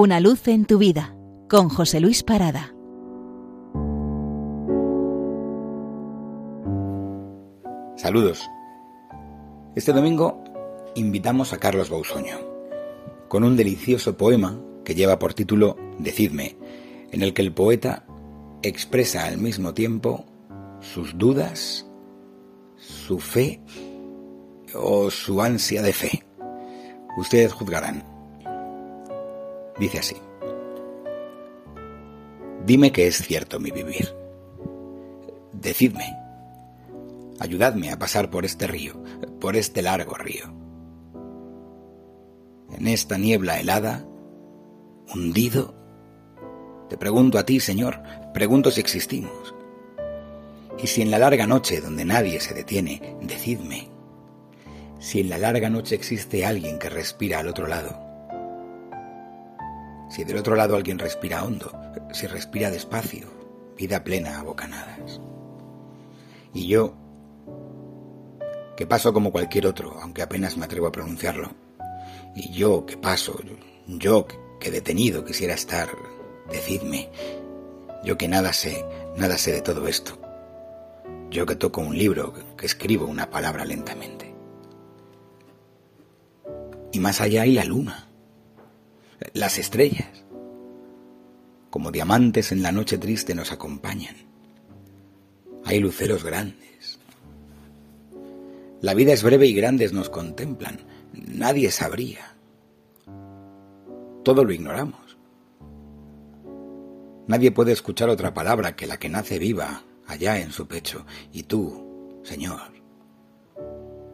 Una luz en tu vida con José Luis Parada. Saludos. Este domingo invitamos a Carlos Bausoño con un delicioso poema que lleva por título Decidme, en el que el poeta expresa al mismo tiempo sus dudas, su fe o su ansia de fe. Ustedes juzgarán. Dice así. Dime que es cierto mi vivir. Decidme. Ayudadme a pasar por este río, por este largo río. En esta niebla helada, hundido, te pregunto a ti, Señor, pregunto si existimos. Y si en la larga noche donde nadie se detiene, decidme, si en la larga noche existe alguien que respira al otro lado, si del otro lado alguien respira hondo, si respira despacio, vida plena a bocanadas. Y yo, que paso como cualquier otro, aunque apenas me atrevo a pronunciarlo, y yo que paso, yo que detenido quisiera estar, decidme, yo que nada sé, nada sé de todo esto, yo que toco un libro, que escribo una palabra lentamente. Y más allá hay la luna, las estrellas, como diamantes en la noche triste nos acompañan. Hay luceros grandes. La vida es breve y grandes nos contemplan. Nadie sabría. Todo lo ignoramos. Nadie puede escuchar otra palabra que la que nace viva allá en su pecho. Y tú, Señor,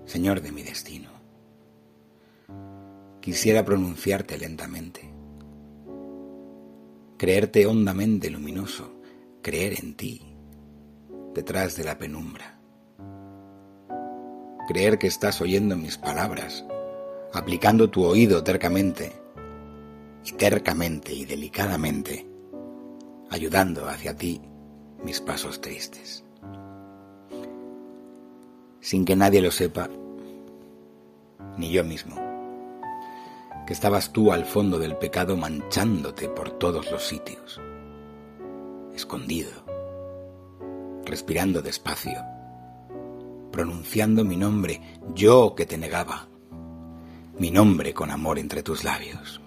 Señor de mi destino, quisiera pronunciarte lentamente, creerte hondamente luminoso, creer en ti, detrás de la penumbra, creer que estás oyendo mis palabras, aplicando tu oído tercamente, y tercamente y delicadamente, ayudando hacia ti mis pasos tristes. Sin que nadie lo sepa, ni yo mismo, que estabas tú al fondo del pecado manchándote por todos los sitios, escondido, respirando despacio, pronunciando mi nombre, yo que te negaba, mi nombre con amor entre tus labios.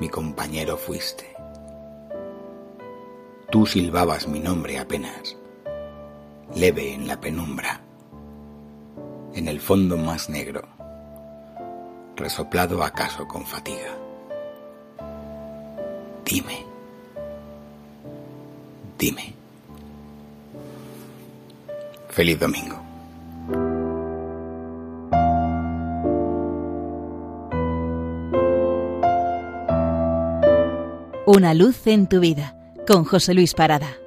Mi compañero fuiste. Tú silbabas mi nombre apenas, leve en la penumbra, en el fondo más negro, resoplado acaso con fatiga. Dime, dime. Feliz domingo. Una luz en tu vida con José Luis Parada.